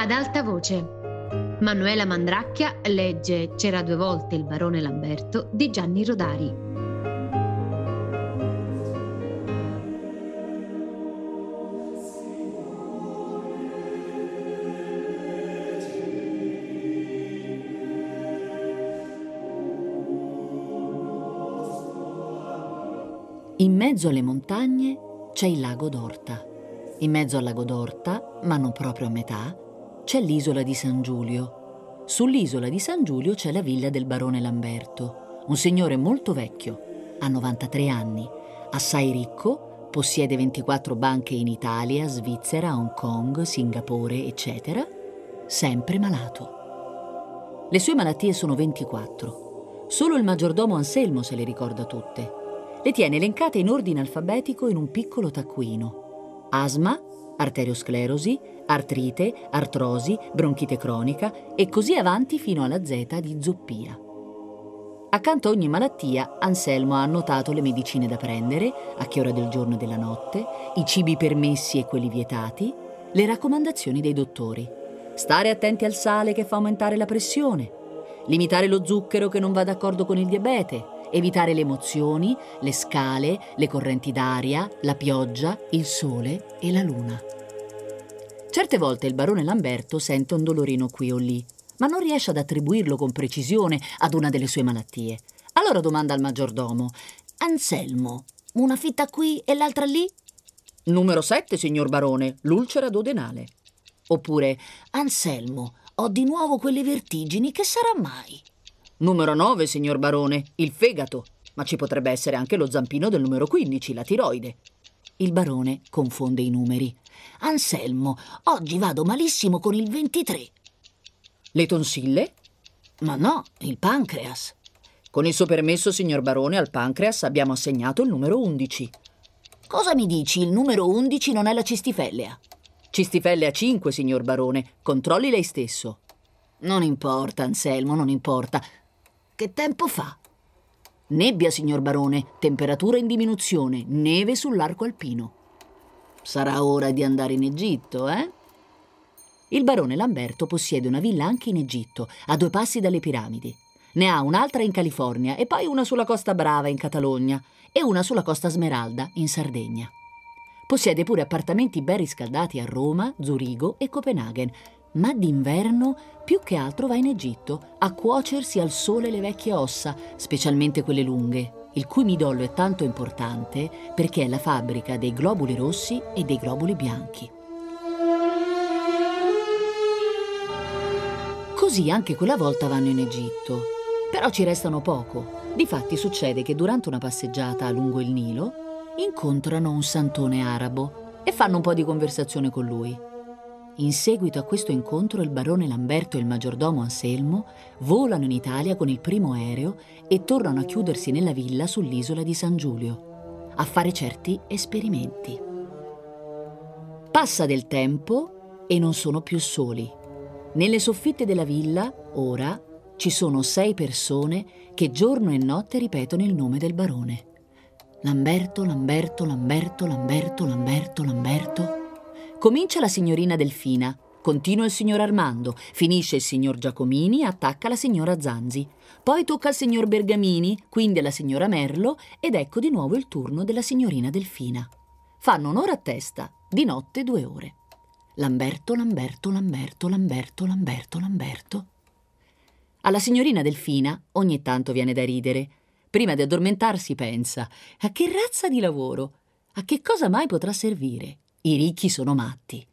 Ad alta voce. Manuela Mandracchia legge C'era due volte il barone Lamberto di Gianni Rodari. In mezzo alle montagne c'è il lago d'Orta. In mezzo al lago d'Orta, ma non proprio a metà, c'è l'isola di San Giulio. Sull'isola di San Giulio c'è la villa del barone Lamberto, un signore molto vecchio, ha 93 anni, assai ricco, possiede 24 banche in Italia, Svizzera, Hong Kong, Singapore, eccetera, sempre malato. Le sue malattie sono 24. Solo il maggiordomo Anselmo se le ricorda tutte. Le tiene elencate in ordine alfabetico in un piccolo taccuino. Asma, arteriosclerosi, artrite, artrosi, bronchite cronica e così avanti fino alla Z di zoppia. Accanto a ogni malattia, Anselmo ha annotato le medicine da prendere, a che ora del giorno e della notte, i cibi permessi e quelli vietati, le raccomandazioni dei dottori. Stare attenti al sale che fa aumentare la pressione, limitare lo zucchero che non va d'accordo con il diabete, evitare le emozioni, le scale, le correnti d'aria, la pioggia, il sole e la luna. Certe volte il barone Lamberto sente un dolorino qui o lì, ma non riesce ad attribuirlo con precisione ad una delle sue malattie. Allora domanda al maggiordomo: Anselmo, una fitta qui e l'altra lì? Numero 7, signor barone, l'ulcera duodenale. Oppure: Anselmo, ho di nuovo quelle vertigini, che sarà mai? Numero 9, signor barone, il fegato. Ma ci potrebbe essere anche lo zampino del numero 15, la tiroide. Il barone confonde i numeri. Anselmo, oggi vado malissimo con il 23. Le tonsille? Ma no, il pancreas. Con il suo permesso, signor barone, al pancreas abbiamo assegnato il numero 11. Cosa mi dici? Il numero 11 non è la cistifellea. Cistifellea 5, signor barone. Controlli lei stesso. Non importa, Anselmo, non importa. Che tempo fa? Nebbia, signor barone, temperatura in diminuzione, neve sull'arco alpino. Sarà ora di andare in Egitto, eh? Il barone Lamberto possiede una villa anche in Egitto, a due passi dalle piramidi. Ne ha un'altra in California e poi una sulla Costa Brava in Catalogna e una sulla Costa Smeralda in Sardegna. Possiede pure appartamenti ben riscaldati a Roma, Zurigo e Copenaghen ma d'inverno più che altro va in Egitto a cuocersi al sole le vecchie ossa, specialmente quelle lunghe, il cui midollo è tanto importante perché è la fabbrica dei globuli rossi e dei globuli bianchi. Così anche quella volta vanno in Egitto. Però ci restano poco. Difatti succede che durante una passeggiata lungo il Nilo incontrano un santone arabo e fanno un po' di conversazione con lui. In seguito a questo incontro il barone Lamberto e il maggiordomo Anselmo volano in Italia con il primo aereo e tornano a chiudersi nella villa sull'isola di San Giulio, a fare certi esperimenti. Passa del tempo e non sono più soli. Nelle soffitte della villa, ora, ci sono sei persone che giorno e notte ripetono il nome del barone. Lamberto, Lamberto, Lamberto, Lamberto, Lamberto, Lamberto. Comincia la signorina Delfina, continua il signor Armando, finisce il signor Giacomini, attacca la signora Zanzi. Poi tocca al signor Bergamini, quindi alla signora Merlo ed ecco di nuovo il turno della signorina Delfina. Fanno un'ora a testa, di notte due ore. Lamberto, Lamberto, Lamberto, Lamberto, Lamberto, Lamberto. Alla signorina Delfina ogni tanto viene da ridere. Prima di addormentarsi pensa: a che razza di lavoro? A che cosa mai potrà servire? I ricchi sono matti.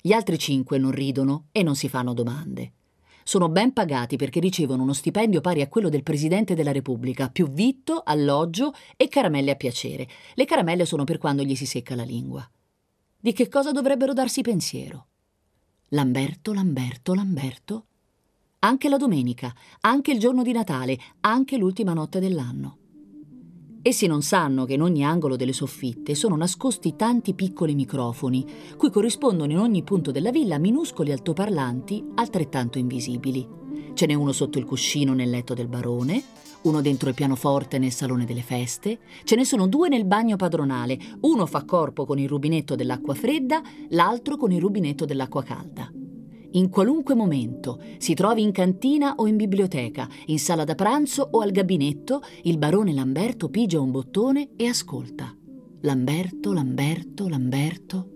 Gli altri cinque non ridono e non si fanno domande. Sono ben pagati perché ricevono uno stipendio pari a quello del Presidente della Repubblica, più vitto, alloggio e caramelle a piacere. Le caramelle sono per quando gli si secca la lingua. Di che cosa dovrebbero darsi pensiero? Lamberto, Lamberto, Lamberto. Anche la domenica, anche il giorno di Natale, anche l'ultima notte dell'anno. Essi non sanno che in ogni angolo delle soffitte sono nascosti tanti piccoli microfoni, cui corrispondono in ogni punto della villa minuscoli altoparlanti altrettanto invisibili. Ce n'è uno sotto il cuscino nel letto del barone, uno dentro il pianoforte nel salone delle feste, ce ne sono due nel bagno padronale, uno fa corpo con il rubinetto dell'acqua fredda, l'altro con il rubinetto dell'acqua calda. In qualunque momento, si trovi in cantina o in biblioteca, in sala da pranzo o al gabinetto, il barone Lamberto pigia un bottone e ascolta. Lamberto, Lamberto, Lamberto.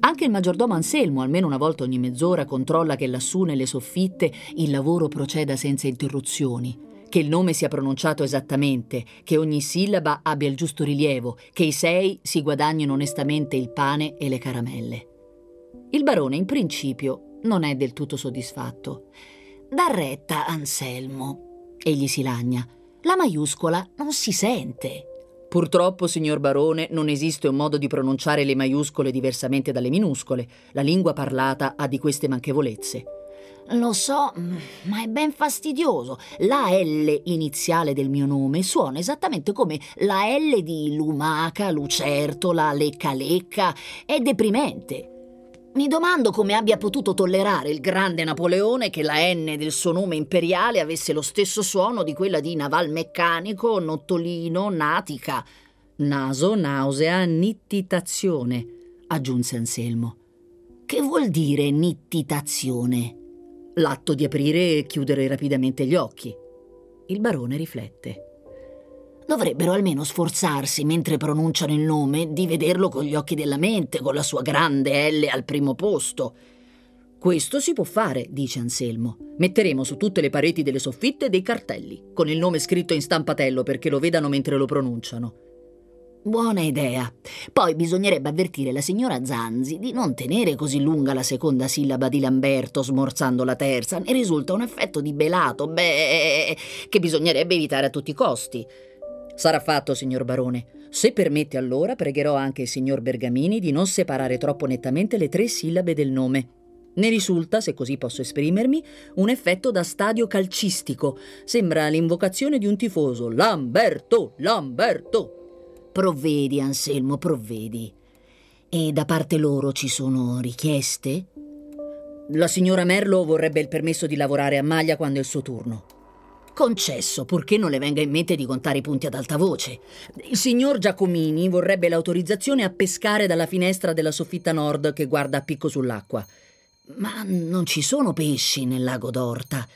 Anche il maggiordomo Anselmo, almeno una volta ogni mezz'ora, controlla che lassù nelle soffitte il lavoro proceda senza interruzioni, che il nome sia pronunciato esattamente, che ogni sillaba abbia il giusto rilievo, che i sei si guadagnino onestamente il pane e le caramelle. Il barone, in principio, non è del tutto soddisfatto. Da retta, Anselmo. Egli si lagna. La maiuscola non si sente. Purtroppo, signor barone, non esiste un modo di pronunciare le maiuscole diversamente dalle minuscole. La lingua parlata ha di queste manchevolezze. Lo so, ma è ben fastidioso. La L iniziale del mio nome suona esattamente come la L di lumaca, lucertola, lecca lecca. È deprimente. Mi domando come abbia potuto tollerare il grande Napoleone che la N del suo nome imperiale avesse lo stesso suono di quella di navalmeccanico, nottolino, natica. Naso, nausea, nittitazione, aggiunse Anselmo. Che vuol dire nittitazione? L'atto di aprire e chiudere rapidamente gli occhi. Il barone riflette. Dovrebbero almeno sforzarsi, mentre pronunciano il nome, di vederlo con gli occhi della mente, con la sua grande L al primo posto. Questo si può fare, dice Anselmo. Metteremo su tutte le pareti delle soffitte dei cartelli, con il nome scritto in stampatello perché lo vedano mentre lo pronunciano. Buona idea. Poi bisognerebbe avvertire la signora Zanzi di non tenere così lunga la seconda sillaba di Lamberto smorzando la terza. Ne risulta un effetto di belato, beh, che bisognerebbe evitare a tutti i costi. Sarà fatto, signor barone. Se permette allora, pregherò anche il signor Bergamini di non separare troppo nettamente le tre sillabe del nome. Ne risulta, se così posso esprimermi, un effetto da stadio calcistico. Sembra l'invocazione di un tifoso. Lamberto, Lamberto. Provvedi, Anselmo, provvedi. E da parte loro ci sono richieste? La signora Merlo vorrebbe il permesso di lavorare a maglia quando è il suo turno. Concesso, purché non le venga in mente di contare i punti ad alta voce. Il signor Giacomini vorrebbe l'autorizzazione a pescare dalla finestra della soffitta nord che guarda a picco sull'acqua. Ma non ci sono pesci nel lago d'Orta.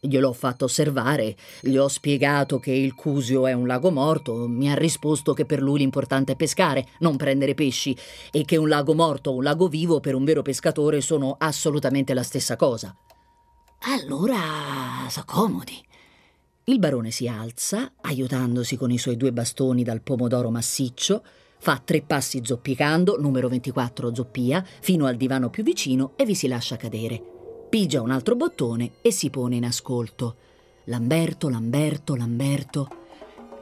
Gliel'ho fatto osservare, gli ho spiegato che il Cusio è un lago morto, mi ha risposto che per lui l'importante è pescare, non prendere pesci, e che un lago morto o un lago vivo per un vero pescatore sono assolutamente la stessa cosa. Allora, s'accomodi. Il barone si alza, aiutandosi con i suoi due bastoni dal pomodoro massiccio, fa tre passi zoppicando, numero 24 zoppia, fino al divano più vicino e vi si lascia cadere. Pigia un altro bottone e si pone in ascolto. Lamberto, Lamberto, Lamberto.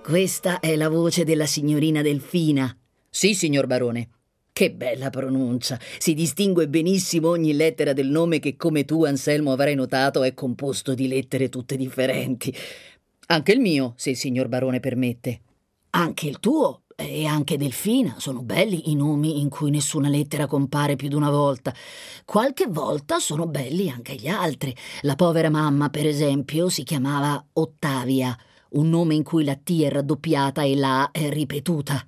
Questa è la voce della signorina Delfina. Sì, signor barone. Che bella pronuncia! Si distingue benissimo ogni lettera del nome che, come tu, Anselmo, avrai notato, è composto di lettere tutte differenti. Anche il mio, se il signor barone permette. Anche il tuo e anche Delfina sono belli i nomi in cui nessuna lettera compare più di una volta. Qualche volta sono belli anche gli altri. La povera mamma, per esempio, si chiamava Ottavia, un nome in cui la T è raddoppiata e la è ripetuta.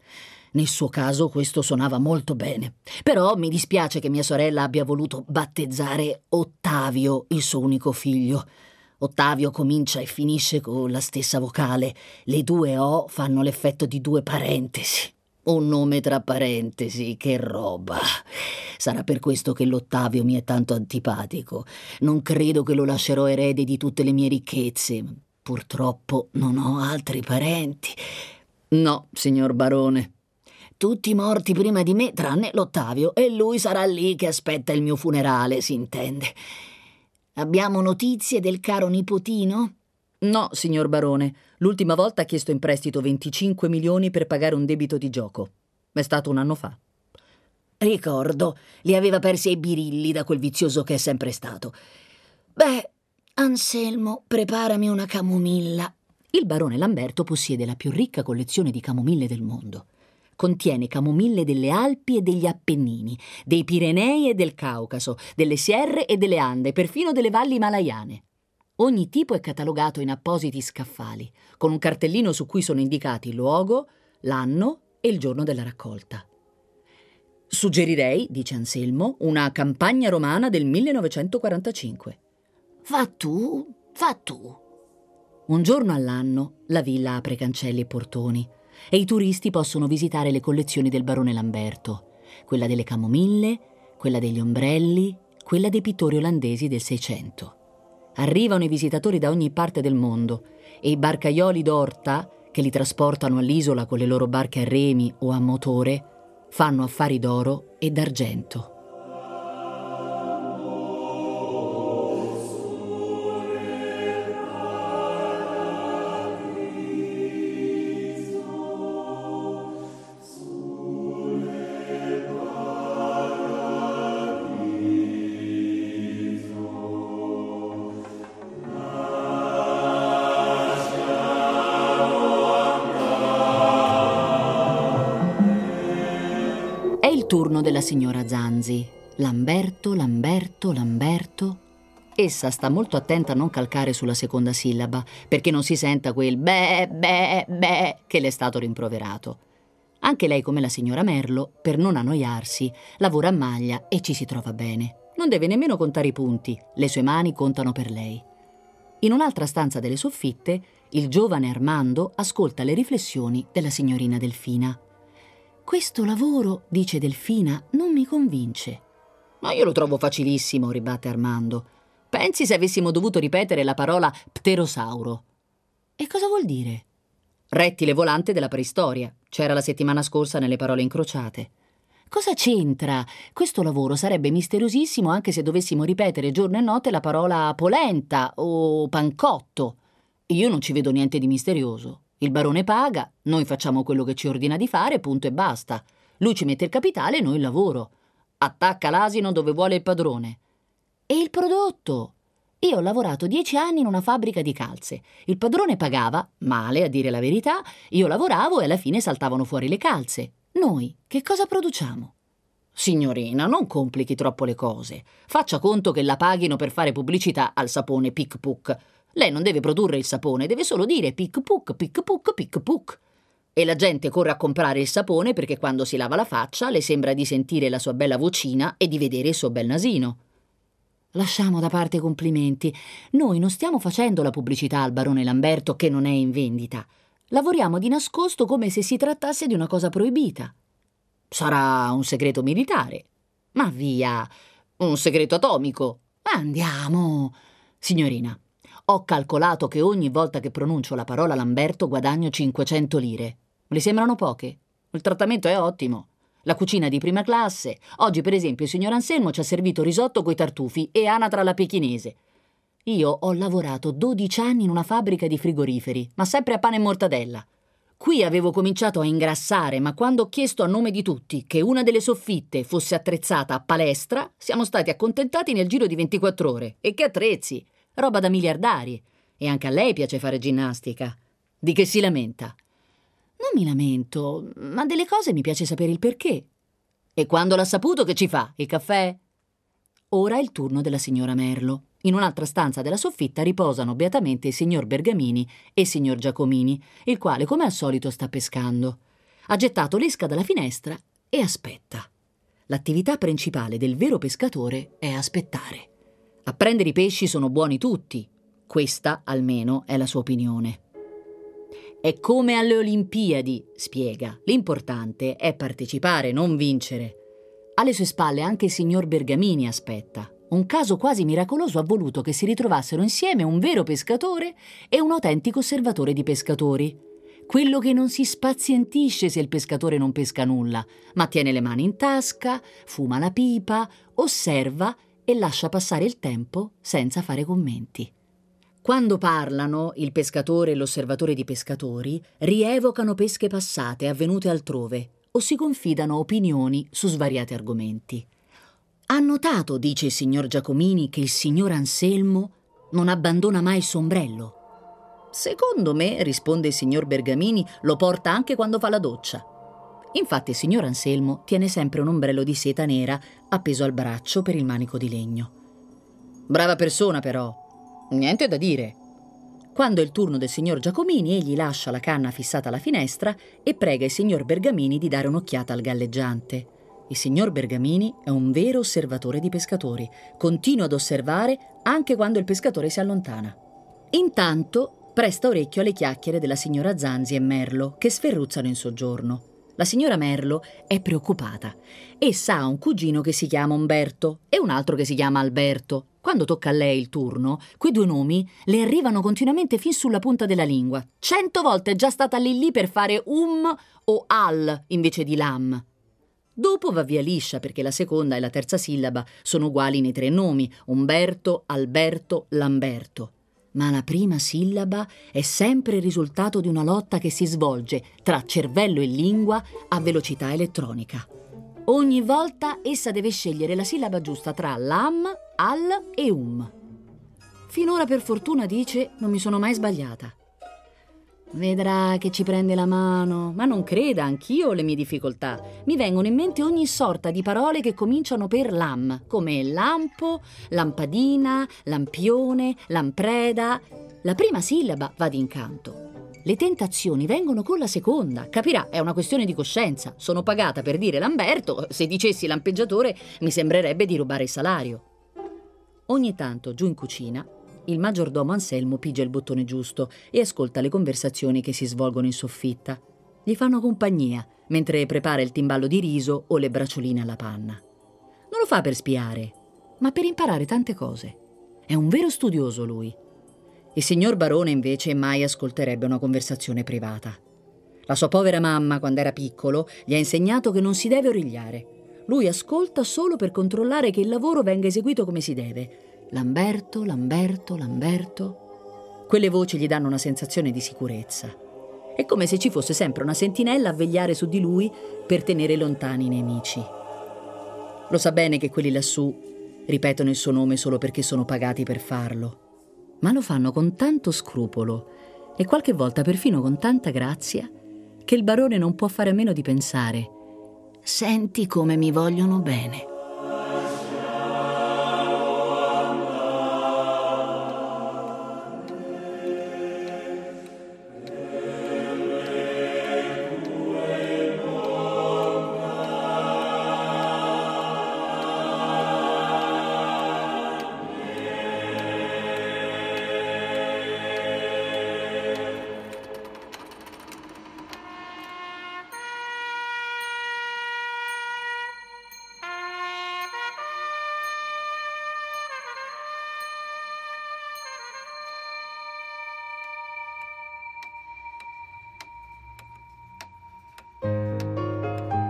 Nel suo caso questo suonava molto bene. Però mi dispiace che mia sorella abbia voluto battezzare Ottavio, il suo unico figlio. Ottavio comincia e finisce con la stessa vocale. Le due O fanno l'effetto di due parentesi. Un nome tra parentesi, che roba. Sarà per questo che l'Ottavio mi è tanto antipatico. Non credo che lo lascerò erede di tutte le mie ricchezze. Purtroppo non ho altri parenti. No, signor barone. Tutti morti prima di me, tranne l'Ottavio, e lui sarà lì che aspetta il mio funerale, si intende. Abbiamo notizie del caro nipotino? No, signor barone. L'ultima volta ha chiesto in prestito 25 milioni per pagare un debito di gioco. È stato un anno fa. Ricordo, li aveva persi ai birilli da quel vizioso che è sempre stato. Beh, Anselmo, preparami una camomilla. Il barone Lamberto possiede la più ricca collezione di camomille del mondo. Contiene camomille delle Alpi e degli Appennini, dei Pirenei e del Caucaso, delle Sierre e delle Ande, perfino delle valli himalayane. Ogni tipo è catalogato in appositi scaffali, con un cartellino su cui sono indicati il luogo, l'anno e il giorno della raccolta. Suggerirei, dice Anselmo, una campagna romana del 1945. Fa tu, fa tu. Un giorno all'anno la villa apre cancelli e portoni e i turisti possono visitare le collezioni del barone Lamberto, quella delle camomille, quella degli ombrelli, quella dei pittori olandesi del Seicento. Arrivano i visitatori da ogni parte del mondo e i barcaioli d'orta, che li trasportano all'isola con le loro barche a remi o a motore, fanno affari d'oro e d'argento. Turno della signora Zanzi. Lamberto, Lamberto, Lamberto. Essa sta molto attenta a non calcare sulla seconda sillaba, perché non si senta quel beh, beh, beh che le è stato rimproverato. Anche lei, come la signora Merlo, per non annoiarsi, lavora a maglia e ci si trova bene. Non deve nemmeno contare i punti, le sue mani contano per lei. In un'altra stanza delle soffitte, il giovane Armando ascolta le riflessioni della signorina Delfina. Questo lavoro, dice Delfina, non mi convince. Ma io lo trovo facilissimo, ribatte Armando. Pensi se avessimo dovuto ripetere la parola pterosauro. E cosa vuol dire? Rettile volante della preistoria. C'era la settimana scorsa nelle parole incrociate. Cosa c'entra? Questo lavoro sarebbe misteriosissimo anche se dovessimo ripetere giorno e notte la parola polenta o pancotto. Io non ci vedo niente di misterioso. Il barone paga, noi facciamo quello che ci ordina di fare, punto e basta. Lui ci mette il capitale e noi il lavoro. Attacca l'asino dove vuole il padrone. E il prodotto? Io ho lavorato dieci anni in una fabbrica di calze. Il padrone pagava, male a dire la verità, io lavoravo e alla fine saltavano fuori le calze. Noi che cosa produciamo? Signorina, non complichi troppo le cose. Faccia conto che la paghino per fare pubblicità al sapone Pic Puc. Lei non deve produrre il sapone, deve solo dire pic puc, pic puc, pic puc. E la gente corre a comprare il sapone perché quando si lava la faccia le sembra di sentire la sua bella vocina e di vedere il suo bel nasino. Lasciamo da parte i complimenti. Noi non stiamo facendo la pubblicità al barone Lamberto che non è in vendita. Lavoriamo di nascosto come se si trattasse di una cosa proibita. Sarà un segreto militare. Ma via, un segreto atomico. Andiamo. Signorina, ho calcolato che ogni volta che pronuncio la parola Lamberto guadagno 500 lire. Le sembrano poche? Il trattamento è ottimo. La cucina di prima classe. Oggi, per esempio, il signor Anselmo ci ha servito risotto coi tartufi e anatra alla pechinese. Io ho lavorato 12 anni in una fabbrica di frigoriferi, ma sempre a pane e mortadella. Qui avevo cominciato a ingrassare, ma quando ho chiesto a nome di tutti che una delle soffitte fosse attrezzata a palestra, siamo stati accontentati nel giro di 24 ore. E che attrezzi! Roba da miliardari. E anche a lei piace fare ginnastica. Di che si lamenta? Non mi lamento, ma delle cose mi piace sapere il perché. E quando l'ha saputo che ci fa? Il caffè? Ora è il turno della signora Merlo. In un'altra stanza della soffitta riposano beatamente il signor Bergamini e il signor Giacomini, il quale, come al solito, sta pescando. Ha gettato l'esca dalla finestra e aspetta. L'attività principale del vero pescatore è aspettare. A prendere i pesci sono buoni tutti. Questa, almeno, è la sua opinione. È come alle Olimpiadi, spiega. L'importante è partecipare, non vincere. Alle sue spalle anche il signor Bergamini aspetta. Un caso quasi miracoloso ha voluto che si ritrovassero insieme un vero pescatore e un autentico osservatore di pescatori. Quello che non si spazientisce se il pescatore non pesca nulla, ma tiene le mani in tasca, fuma la pipa, osserva e lascia passare il tempo senza fare commenti. Quando parlano, il pescatore e l'osservatore di pescatori rievocano pesche passate avvenute altrove o si confidano opinioni su svariati argomenti. Ha notato, dice il signor Giacomini, che il signor Anselmo non abbandona mai il sombrello? Secondo me, risponde il signor Bergamini, lo porta anche quando fa la doccia. Infatti il signor Anselmo tiene sempre un ombrello di seta nera appeso al braccio per il manico di legno. Brava persona però. Niente da dire. Quando è il turno del signor Giacomini, egli lascia la canna fissata alla finestra e prega il signor Bergamini di dare un'occhiata al galleggiante. Il signor Bergamini è un vero osservatore di pescatori. Continua ad osservare anche quando il pescatore si allontana. Intanto presta orecchio alle chiacchiere della signora Zanzi e Merlo, che sferruzzano in soggiorno. La signora Merlo è preoccupata. Essa ha un cugino che si chiama Umberto e un altro che si chiama Alberto. Quando tocca a lei il turno, quei due nomi le arrivano continuamente fin sulla punta della lingua. Cento volte è già stata lì lì per fare um o al invece di lam. Dopo va via liscia perché la seconda e la terza sillaba sono uguali nei tre nomi, Umberto, Alberto, Lamberto. Ma la prima sillaba è sempre il risultato di una lotta che si svolge tra cervello e lingua a velocità elettronica. Ogni volta essa deve scegliere la sillaba giusta tra lam, al e um. Finora per fortuna dice non mi sono mai sbagliata. Vedrà che ci prende la mano, ma non creda, anch'io ho le mie difficoltà. Mi vengono in mente ogni sorta di parole che cominciano per lam, come lampo, lampadina, lampione, lampreda. La prima sillaba va d'incanto. Le tentazioni vengono con la seconda. Capirà, è una questione di coscienza. Sono pagata per dire Lamberto, se dicessi lampeggiatore mi sembrerebbe di rubare il salario. Ogni tanto, giù in cucina, il maggiordomo Anselmo pigia il bottone giusto e ascolta le conversazioni che si svolgono in soffitta. Gli fanno compagnia mentre prepara il timballo di riso o le braccioline alla panna. Non lo fa per spiare, ma per imparare tante cose. È un vero studioso lui. Il signor barone invece mai ascolterebbe una conversazione privata. La sua povera mamma, quando era piccolo, gli ha insegnato che non si deve origliare. Lui ascolta solo per controllare che il lavoro venga eseguito come si deve Lamberto, Lamberto, Lamberto. Quelle voci gli danno una sensazione di sicurezza. È come se ci fosse sempre una sentinella a vegliare su di lui per tenere lontani i nemici. Lo sa bene che quelli lassù ripetono il suo nome solo perché sono pagati per farlo, ma lo fanno con tanto scrupolo e qualche volta perfino con tanta grazia che il barone non può fare a meno di pensare Senti come mi vogliono bene.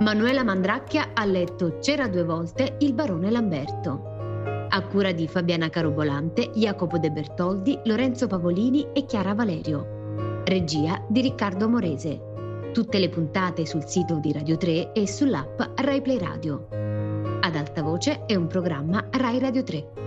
Manuela Mandracchia ha letto C'era due volte il barone Lamberto. A cura di Fabiana Carobolante, Jacopo De Bertoldi, Lorenzo Pavolini e Chiara Valerio. Regia di Riccardo Morese. Tutte le puntate sul sito di Radio 3 e sull'app Rai Play Radio. Ad alta voce è un programma Rai Radio 3.